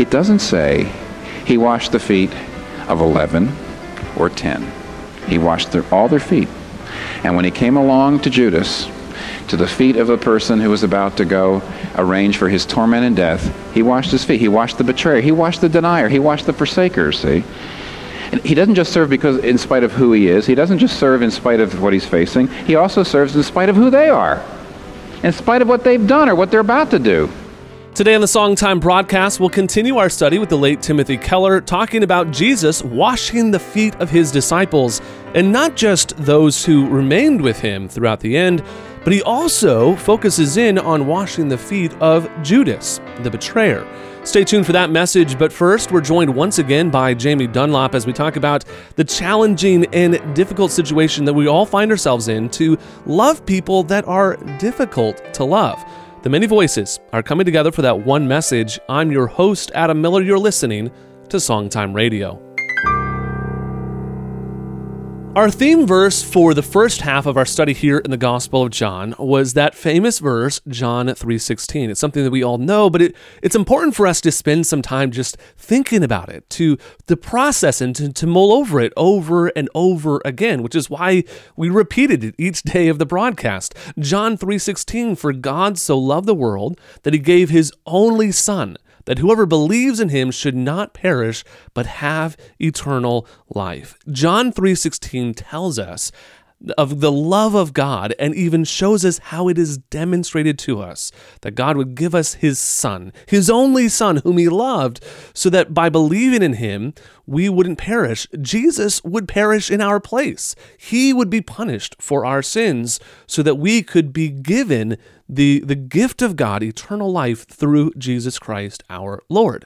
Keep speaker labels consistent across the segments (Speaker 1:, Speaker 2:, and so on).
Speaker 1: It doesn't say he washed the feet of 11 or 10. He washed their, all their feet. And when he came along to Judas, to the feet of a person who was about to go arrange for his torment and death, he washed his feet. He washed the betrayer. He washed the denier. He washed the forsaker, see? And he doesn't just serve because in spite of who he is. He doesn't just serve in spite of what he's facing. He also serves in spite of who they are. In spite of what they've done or what they're about to do.
Speaker 2: Today on the Songtime broadcast, we'll continue our study with the late Timothy Keller, talking about Jesus washing the feet of his disciples, and not just those who remained with him throughout the end, but he also focuses in on washing the feet of Judas, the betrayer. Stay tuned for that message, but first, we're joined once again by Jamie Dunlop as we talk about the challenging and difficult situation that we all find ourselves in to love people that are difficult to love. The many voices are coming together for that one message. I'm your host, Adam Miller. You're listening to Songtime Radio. Our theme verse for the first half of our study here in the Gospel of John was that famous verse, John 3:16. It's something that we all know, but it, it's important for us to spend some time just thinking about it, to, to process and to, to mull over it over and over again, which is why we repeated it each day of the broadcast. John 3:16, for God so loved the world that he gave his only son that whoever believes in him should not perish but have eternal life. John 3:16 tells us of the love of God and even shows us how it is demonstrated to us that God would give us his son, his only son whom he loved, so that by believing in him, we wouldn't perish. Jesus would perish in our place. He would be punished for our sins so that we could be given the, the gift of God, eternal life through Jesus Christ our Lord.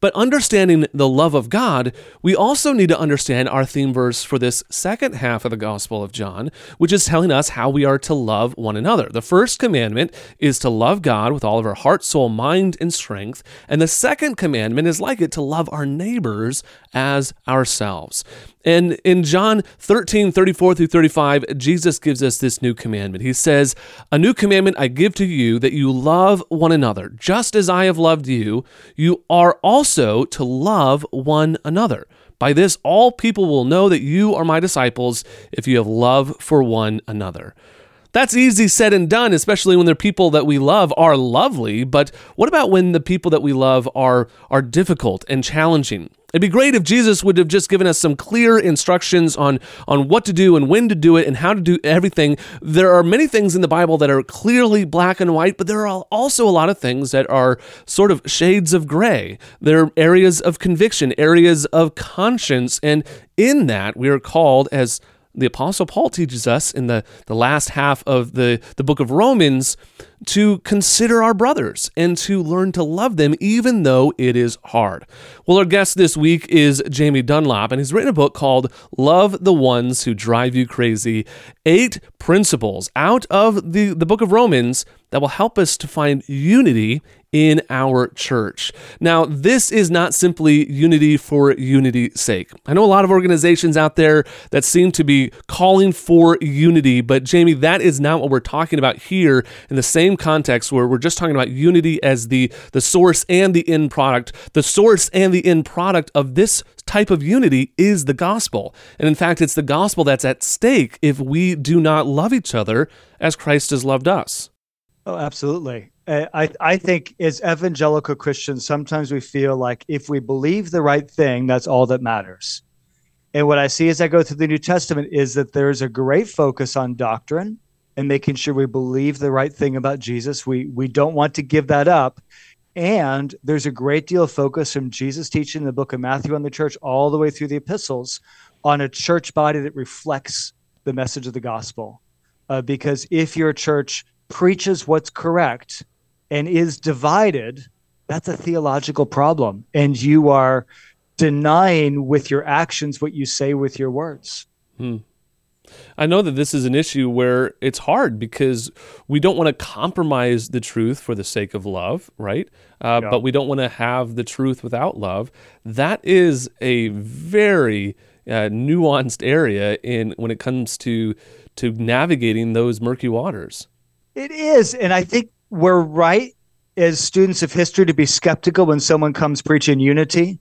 Speaker 2: But understanding the love of God, we also need to understand our theme verse for this second half of the Gospel of John, which is telling us how we are to love one another. The first commandment is to love God with all of our heart, soul, mind, and strength. And the second commandment is like it to love our neighbors as ourselves. And in John 13, 34 through 35, Jesus gives us this new commandment. He says, A new commandment I give to you that you love one another. Just as I have loved you, you are also to love one another. By this, all people will know that you are my disciples if you have love for one another. That's easy said and done, especially when the people that we love are lovely. But what about when the people that we love are, are difficult and challenging? It'd be great if Jesus would have just given us some clear instructions on, on what to do and when to do it and how to do everything. There are many things in the Bible that are clearly black and white, but there are also a lot of things that are sort of shades of gray. There are areas of conviction, areas of conscience, and in that we are called as the Apostle Paul teaches us in the, the last half of the, the book of Romans to consider our brothers and to learn to love them even though it is hard. Well, our guest this week is Jamie Dunlop, and he's written a book called Love the Ones Who Drive You Crazy Eight Principles out of the, the book of Romans that will help us to find unity in our church. Now, this is not simply unity for unity's sake. I know a lot of organizations out there that seem to be calling for unity, but Jamie, that is not what we're talking about here in the same context where we're just talking about unity as the, the source and the end product. The source and the end product of this type of unity is the gospel. And in fact, it's the gospel that's at stake if we do not love each other as Christ has loved us.
Speaker 3: Oh, absolutely. Uh, I, I think as evangelical Christians, sometimes we feel like if we believe the right thing, that's all that matters. And what I see as I go through the New Testament is that there's a great focus on doctrine and making sure we believe the right thing about Jesus. We we don't want to give that up. And there's a great deal of focus from Jesus teaching in the book of Matthew on the church all the way through the epistles on a church body that reflects the message of the gospel. Uh, because if your church preaches what's correct, and is divided, that's a theological problem. And you are denying with your actions what you say with your words. Hmm.
Speaker 2: I know that this is an issue where it's hard because we don't want to compromise the truth for the sake of love, right? Uh, yeah. But we don't want to have the truth without love. That is a very uh, nuanced area in when it comes to to navigating those murky waters.
Speaker 3: It is, and I think we're right as students of history to be skeptical when someone comes preaching unity.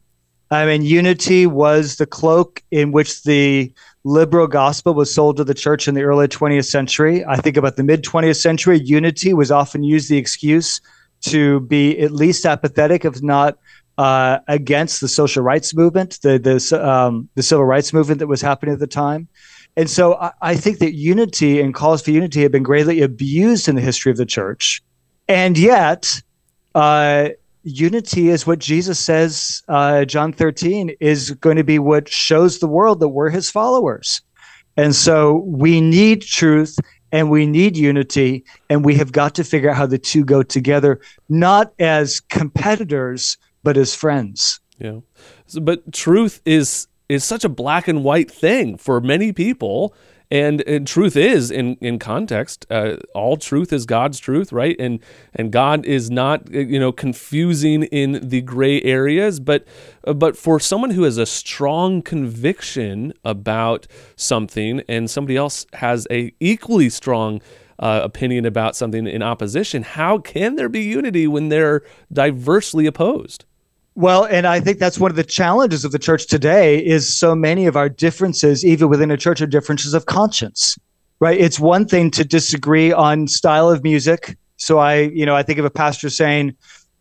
Speaker 3: I mean, unity was the cloak in which the liberal gospel was sold to the church in the early 20th century. I think about the mid 20th century, unity was often used the excuse to be at least apathetic, if not uh, against the social rights movement, the the, um, the civil rights movement that was happening at the time. And so I, I think that unity and calls for unity have been greatly abused in the history of the church. And yet, uh, unity is what Jesus says, uh, John 13, is going to be what shows the world that we're his followers. And so we need truth and we need unity, and we have got to figure out how the two go together, not as competitors, but as friends.
Speaker 2: Yeah. So, but truth is is such a black and white thing for many people and, and truth is in in context uh, all truth is god's truth right? And and god is not you know confusing in the gray areas but uh, but for someone who has a strong conviction about something and somebody else has a equally strong uh, opinion about something in opposition how can there be unity when they're diversely opposed
Speaker 3: well, and I think that's one of the challenges of the church today is so many of our differences, even within a church, are differences of conscience, right? It's one thing to disagree on style of music. So I, you know, I think of a pastor saying,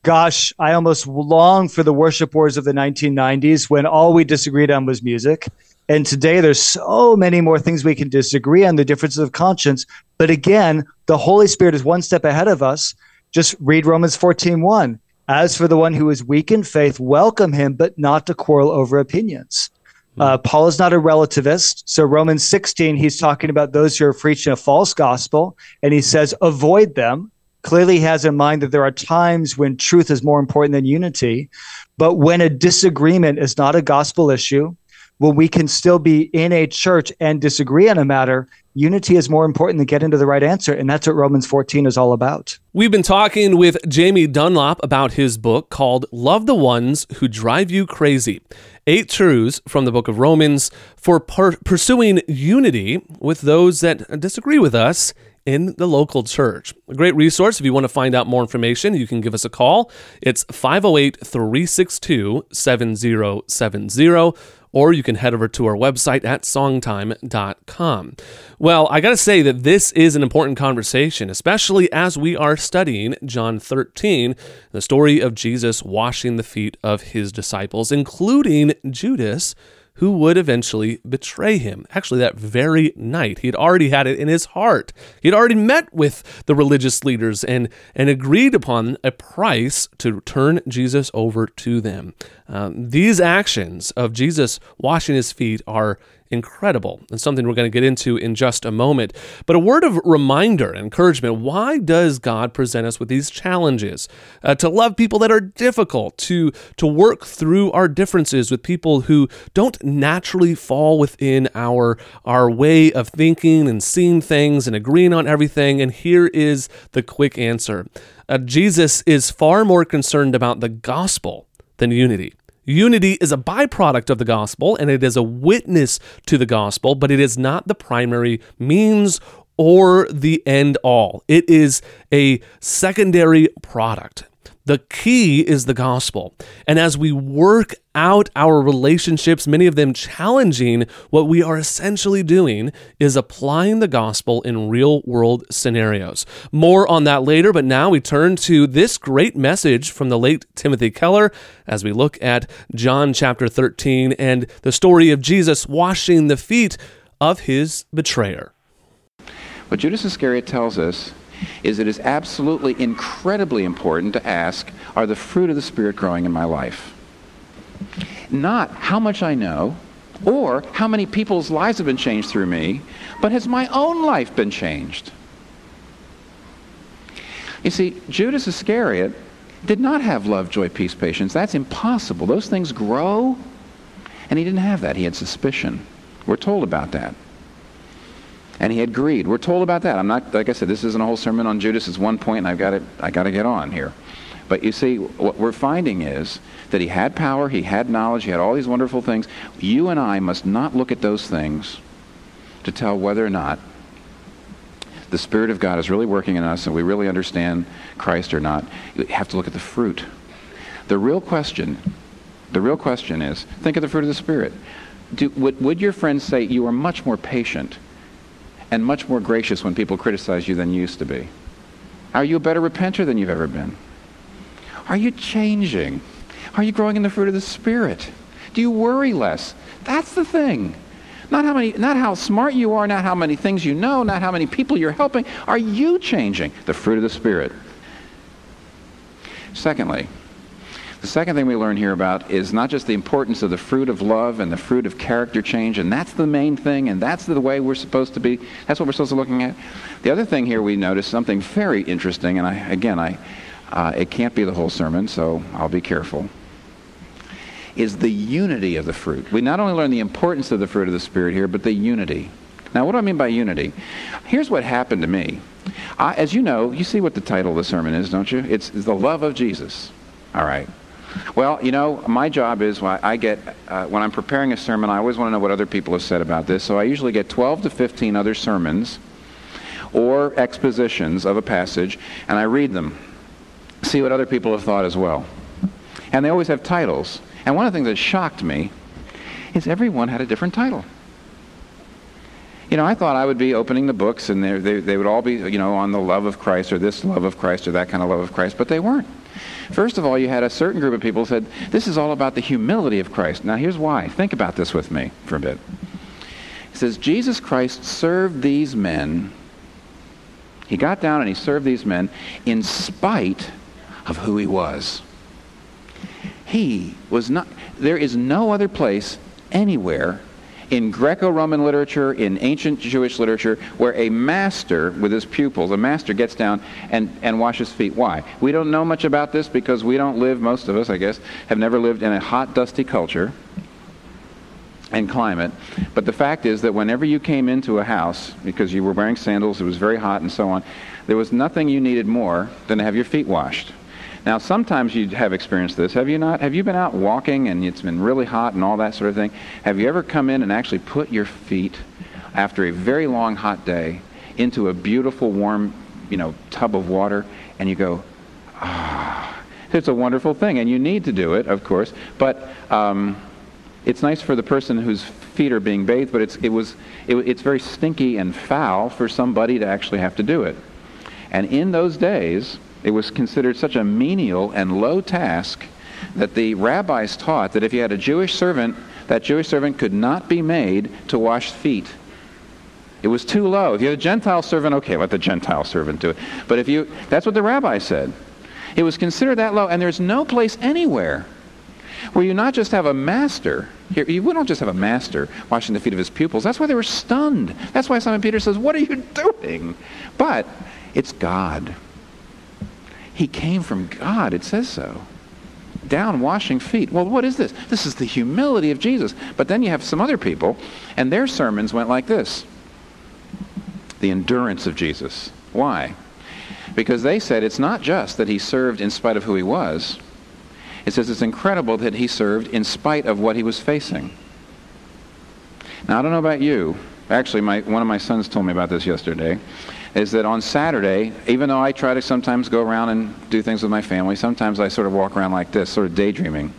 Speaker 3: gosh, I almost long for the worship wars of the 1990s when all we disagreed on was music. And today there's so many more things we can disagree on, the differences of conscience. But again, the Holy Spirit is one step ahead of us. Just read Romans 14 1 as for the one who is weak in faith, welcome him, but not to quarrel over opinions. Hmm. Uh, Paul is not a relativist. So, Romans 16, he's talking about those who are preaching a false gospel, and he says, avoid them. Clearly, he has in mind that there are times when truth is more important than unity. But when a disagreement is not a gospel issue, when we can still be in a church and disagree on a matter, unity is more important than getting to the right answer. And that's what Romans 14 is all about.
Speaker 2: We've been talking with Jamie Dunlop about his book called Love the Ones Who Drive You Crazy Eight Truths from the Book of Romans for per- Pursuing Unity with Those That Disagree with Us in the local church. A great resource. If you want to find out more information, you can give us a call. It's 508 362 7070 or you can head over to our website at songtime.com. Well, I got to say that this is an important conversation, especially as we are studying John 13, the story of Jesus washing the feet of his disciples, including Judas who would eventually betray him. Actually, that very night, he had already had it in his heart. He had already met with the religious leaders and, and agreed upon a price to turn Jesus over to them. Um, these actions of Jesus washing his feet are incredible and something we're going to get into in just a moment. But a word of reminder, encouragement why does God present us with these challenges? Uh, to love people that are difficult, to, to work through our differences with people who don't naturally fall within our, our way of thinking and seeing things and agreeing on everything. And here is the quick answer uh, Jesus is far more concerned about the gospel than unity. Unity is a byproduct of the gospel and it is a witness to the gospel, but it is not the primary means or the end all. It is a secondary product. The key is the gospel. And as we work out our relationships, many of them challenging, what we are essentially doing is applying the gospel in real world scenarios. More on that later, but now we turn to this great message from the late Timothy Keller as we look at John chapter 13 and the story of Jesus washing the feet of his betrayer.
Speaker 1: What Judas Iscariot tells us is it is absolutely incredibly important to ask, are the fruit of the Spirit growing in my life? Not how much I know or how many people's lives have been changed through me, but has my own life been changed? You see, Judas Iscariot did not have love, joy, peace, patience. That's impossible. Those things grow, and he didn't have that. He had suspicion. We're told about that and he had greed. We're told about that. I'm not, like I said, this isn't a whole sermon on Judas. It's one point, and I've got to, I got to get on here. But you see, what we're finding is that he had power, he had knowledge, he had all these wonderful things. You and I must not look at those things to tell whether or not the Spirit of God is really working in us and we really understand Christ or not, you have to look at the fruit. The real question, the real question is, think of the fruit of the Spirit. Do, would, would your friends say you are much more patient and much more gracious when people criticize you than you used to be? Are you a better repenter than you've ever been? Are you changing? Are you growing in the fruit of the Spirit? Do you worry less? That's the thing. Not how, many, not how smart you are, not how many things you know, not how many people you're helping. Are you changing? The fruit of the Spirit. Secondly, the second thing we learn here about is not just the importance of the fruit of love and the fruit of character change, and that's the main thing, and that's the way we're supposed to be. That's what we're supposed to be looking at. The other thing here we notice something very interesting, and I, again, I, uh, it can't be the whole sermon, so I'll be careful is the unity of the fruit. We not only learn the importance of the fruit of the Spirit here, but the unity. Now, what do I mean by unity? Here's what happened to me. I, as you know, you see what the title of the sermon is, don't you? It's, it's the love of Jesus. All right. Well, you know, my job is when I get uh, when I'm preparing a sermon, I always want to know what other people have said about this. So I usually get 12 to 15 other sermons or expositions of a passage, and I read them, see what other people have thought as well. And they always have titles. And one of the things that shocked me is everyone had a different title. You know, I thought I would be opening the books and they, they would all be, you know, on the love of Christ or this love of Christ or that kind of love of Christ, but they weren't. First of all, you had a certain group of people said, this is all about the humility of Christ. Now, here's why. Think about this with me for a bit. He says, Jesus Christ served these men. He got down and he served these men in spite of who he was. He was not, there is no other place anywhere in Greco-Roman literature, in ancient Jewish literature, where a master with his pupils, a master gets down and, and washes feet. Why? We don't know much about this because we don't live, most of us, I guess, have never lived in a hot, dusty culture and climate. But the fact is that whenever you came into a house, because you were wearing sandals, it was very hot and so on, there was nothing you needed more than to have your feet washed. Now, sometimes you have experienced this. Have you not? Have you been out walking and it's been really hot and all that sort of thing? Have you ever come in and actually put your feet, after a very long hot day, into a beautiful warm, you know, tub of water, and you go, ah, it's a wonderful thing, and you need to do it, of course. But um, it's nice for the person whose feet are being bathed, but it's it was it, it's very stinky and foul for somebody to actually have to do it. And in those days, it was considered such a menial and low task that the rabbis taught that if you had a Jewish servant, that Jewish servant could not be made to wash feet. It was too low. If you had a Gentile servant, okay, let the Gentile servant do it. But if you, that's what the rabbi said. It was considered that low, and there's no place anywhere where you not just have a master. Here, you don't just have a master washing the feet of his pupils. That's why they were stunned. That's why Simon Peter says, What are you doing? But it's God. He came from God, it says so. Down washing feet. Well, what is this? This is the humility of Jesus. But then you have some other people, and their sermons went like this the endurance of Jesus. Why? Because they said it's not just that he served in spite of who he was, it says it's incredible that he served in spite of what he was facing. Now, I don't know about you. Actually, my, one of my sons told me about this yesterday is that on Saturday, even though I try to sometimes go around and do things with my family, sometimes I sort of walk around like this, sort of daydreaming.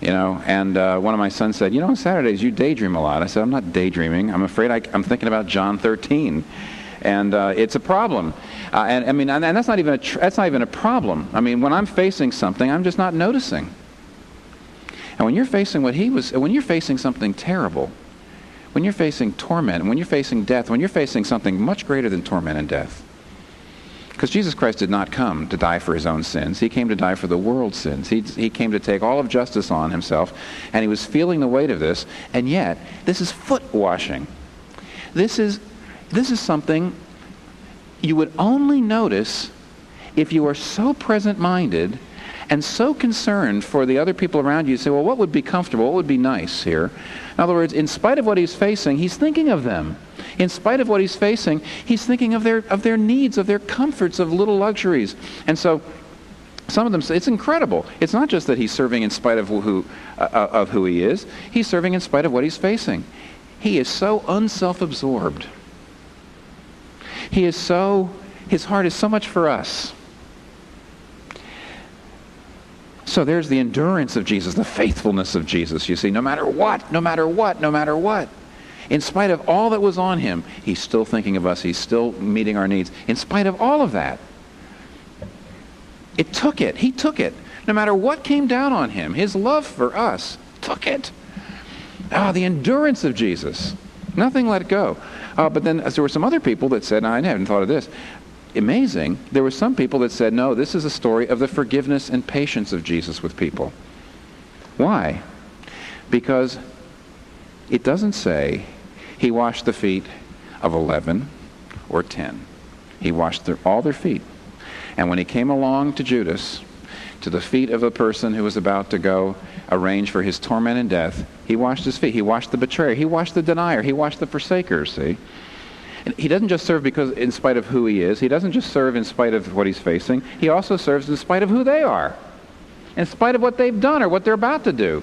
Speaker 1: You know, and uh, one of my sons said, You know, on Saturdays you daydream a lot. I said, I'm not daydreaming. I'm afraid I, am thinking about John 13. And uh, it's a problem. Uh, and I mean, and, and that's not even a tr- that's not even a problem. I mean, when I'm facing something, I'm just not noticing. And when you're facing what he was, when you're facing something terrible, when you're facing torment, when you're facing death, when you're facing something much greater than torment and death. Because Jesus Christ did not come to die for his own sins. He came to die for the world's sins. He, he came to take all of justice on himself, and he was feeling the weight of this. And yet, this is foot washing. This is, this is something you would only notice if you are so present minded and so concerned for the other people around you. You say, well, what would be comfortable? What would be nice here? In other words, in spite of what he's facing, he's thinking of them. In spite of what he's facing, he's thinking of their, of their needs, of their comforts, of little luxuries. And so some of them say it's incredible. It's not just that he's serving in spite of who, uh, uh, of who he is, he's serving in spite of what he's facing. He is so unself absorbed. He is so, his heart is so much for us. So there's the endurance of Jesus, the faithfulness of Jesus. You see, no matter what, no matter what, no matter what. In spite of all that was on him, he's still thinking of us. He's still meeting our needs. In spite of all of that, it took it. He took it. No matter what came down on him, his love for us took it. Ah, the endurance of Jesus. Nothing let go. Uh, but then as there were some other people that said, I hadn't thought of this. Amazing. There were some people that said, no, this is a story of the forgiveness and patience of Jesus with people. Why? Because it doesn't say he washed the feet of 11 or 10. He washed their, all their feet. And when he came along to Judas, to the feet of a person who was about to go arrange for his torment and death, he washed his feet. He washed the betrayer. He washed the denier. He washed the forsaker, see? He doesn't just serve because in spite of who he is. He doesn't just serve in spite of what he's facing. He also serves in spite of who they are. In spite of what they've done or what they're about to do.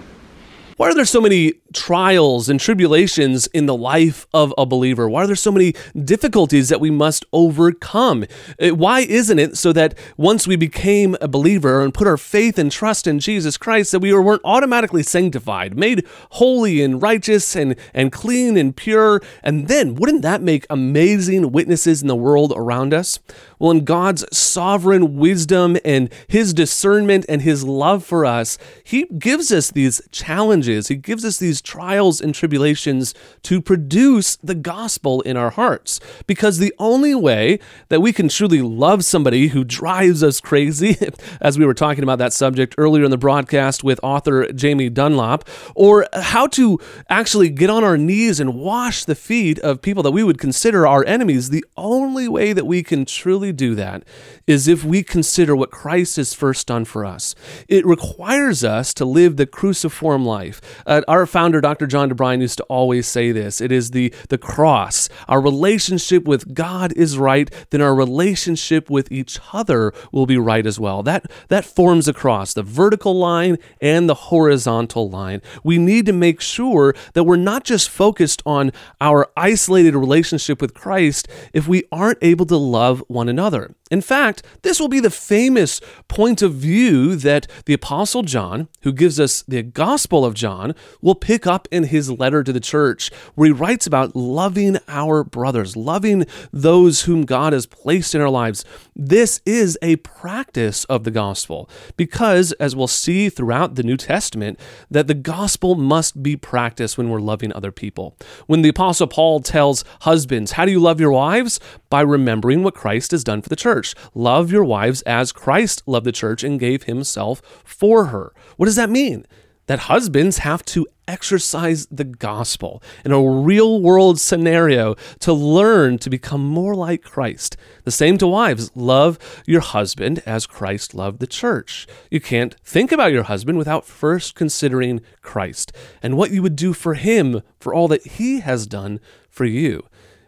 Speaker 2: Why are there so many trials and tribulations in the life of a believer? Why are there so many difficulties that we must overcome? Uh, why isn't it so that once we became a believer and put our faith and trust in Jesus Christ, that we weren't automatically sanctified, made holy and righteous and, and clean and pure? And then wouldn't that make amazing witnesses in the world around us? Well, in God's sovereign wisdom and his discernment and his love for us, he gives us these challenges. He gives us these trials and tribulations to produce the gospel in our hearts. Because the only way that we can truly love somebody who drives us crazy, as we were talking about that subject earlier in the broadcast with author Jamie Dunlop, or how to actually get on our knees and wash the feet of people that we would consider our enemies, the only way that we can truly do that is if we consider what Christ has first done for us. It requires us to live the cruciform life. Uh, our founder, Dr. John DeBrine, used to always say this it is the, the cross. Our relationship with God is right, then our relationship with each other will be right as well. That, that forms a cross, the vertical line and the horizontal line. We need to make sure that we're not just focused on our isolated relationship with Christ if we aren't able to love one another. In fact, this will be the famous point of view that the Apostle John, who gives us the Gospel of John, will pick up in his letter to the church, where he writes about loving our brothers, loving those whom God has placed in our lives. This is a practice of the gospel, because, as we'll see throughout the New Testament, that the gospel must be practiced when we're loving other people. When the Apostle Paul tells husbands, How do you love your wives? By remembering what Christ has done for the church. Love your wives as Christ loved the church and gave himself for her. What does that mean? That husbands have to exercise the gospel in a real world scenario to learn to become more like Christ. The same to wives. Love your husband as Christ loved the church. You can't think about your husband without first considering Christ and what you would do for him for all that he has done for you.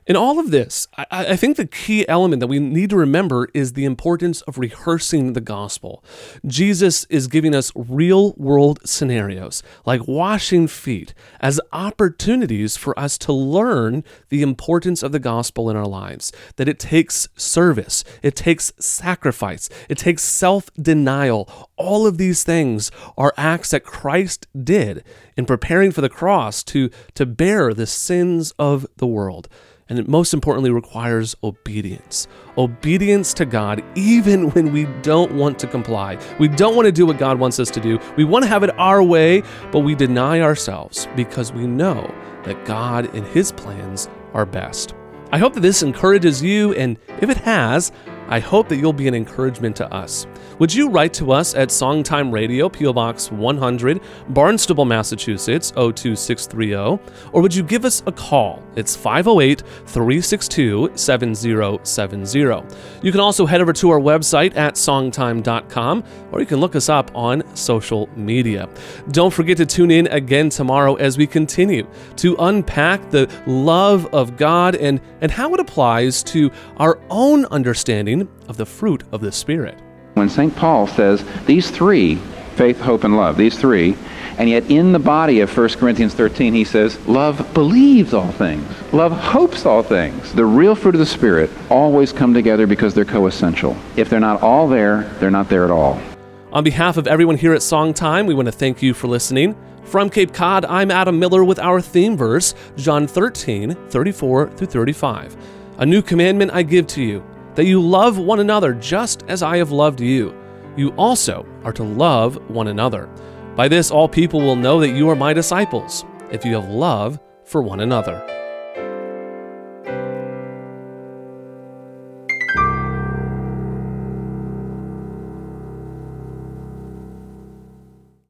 Speaker 2: In all of this, I, I, think the key element that we need to remember is the importance of rehearsing the gospel. Jesus is giving us real world scenarios, like washing feet, as opportunities for us to learn the importance of the gospel in our lives. That it takes service, it takes sacrifice, it takes self denial. All of these things are acts that Christ did in preparing for the cross to, to bear the sins of the world. And it most importantly requires obedience. Obedience to God, even when we don't want to comply. We don't want to do what God wants us to do. We want to have it our way, but we deny ourselves because we know that God and His plans are best. I hope that this encourages you, and if it has, I hope that you'll be an encouragement to us. Would you write to us at Songtime Radio, P.O. Box 100, Barnstable, Massachusetts 02630, or would you give us a call? It's 508 362 7070. You can also head over to our website at songtime.com, or you can look us up on social media. Don't forget to tune in again tomorrow as we continue to unpack the love of God and, and how it applies to our own understanding of the fruit of the Spirit.
Speaker 1: When St. Paul says these three, faith, hope, and love, these three, And yet, in the body of 1 Corinthians 13, he says, Love believes all things, love hopes all things. The real fruit of the Spirit always come together because they're coessential. If they're not all there, they're not there at all.
Speaker 2: On behalf of everyone here at Song Time, we want to thank you for listening. From Cape Cod, I'm Adam Miller with our theme verse, John 13, 34 through 35. A new commandment I give to you, that you love one another just as I have loved you. You also are to love one another. By this, all people will know that you are my disciples, if you have love for one another.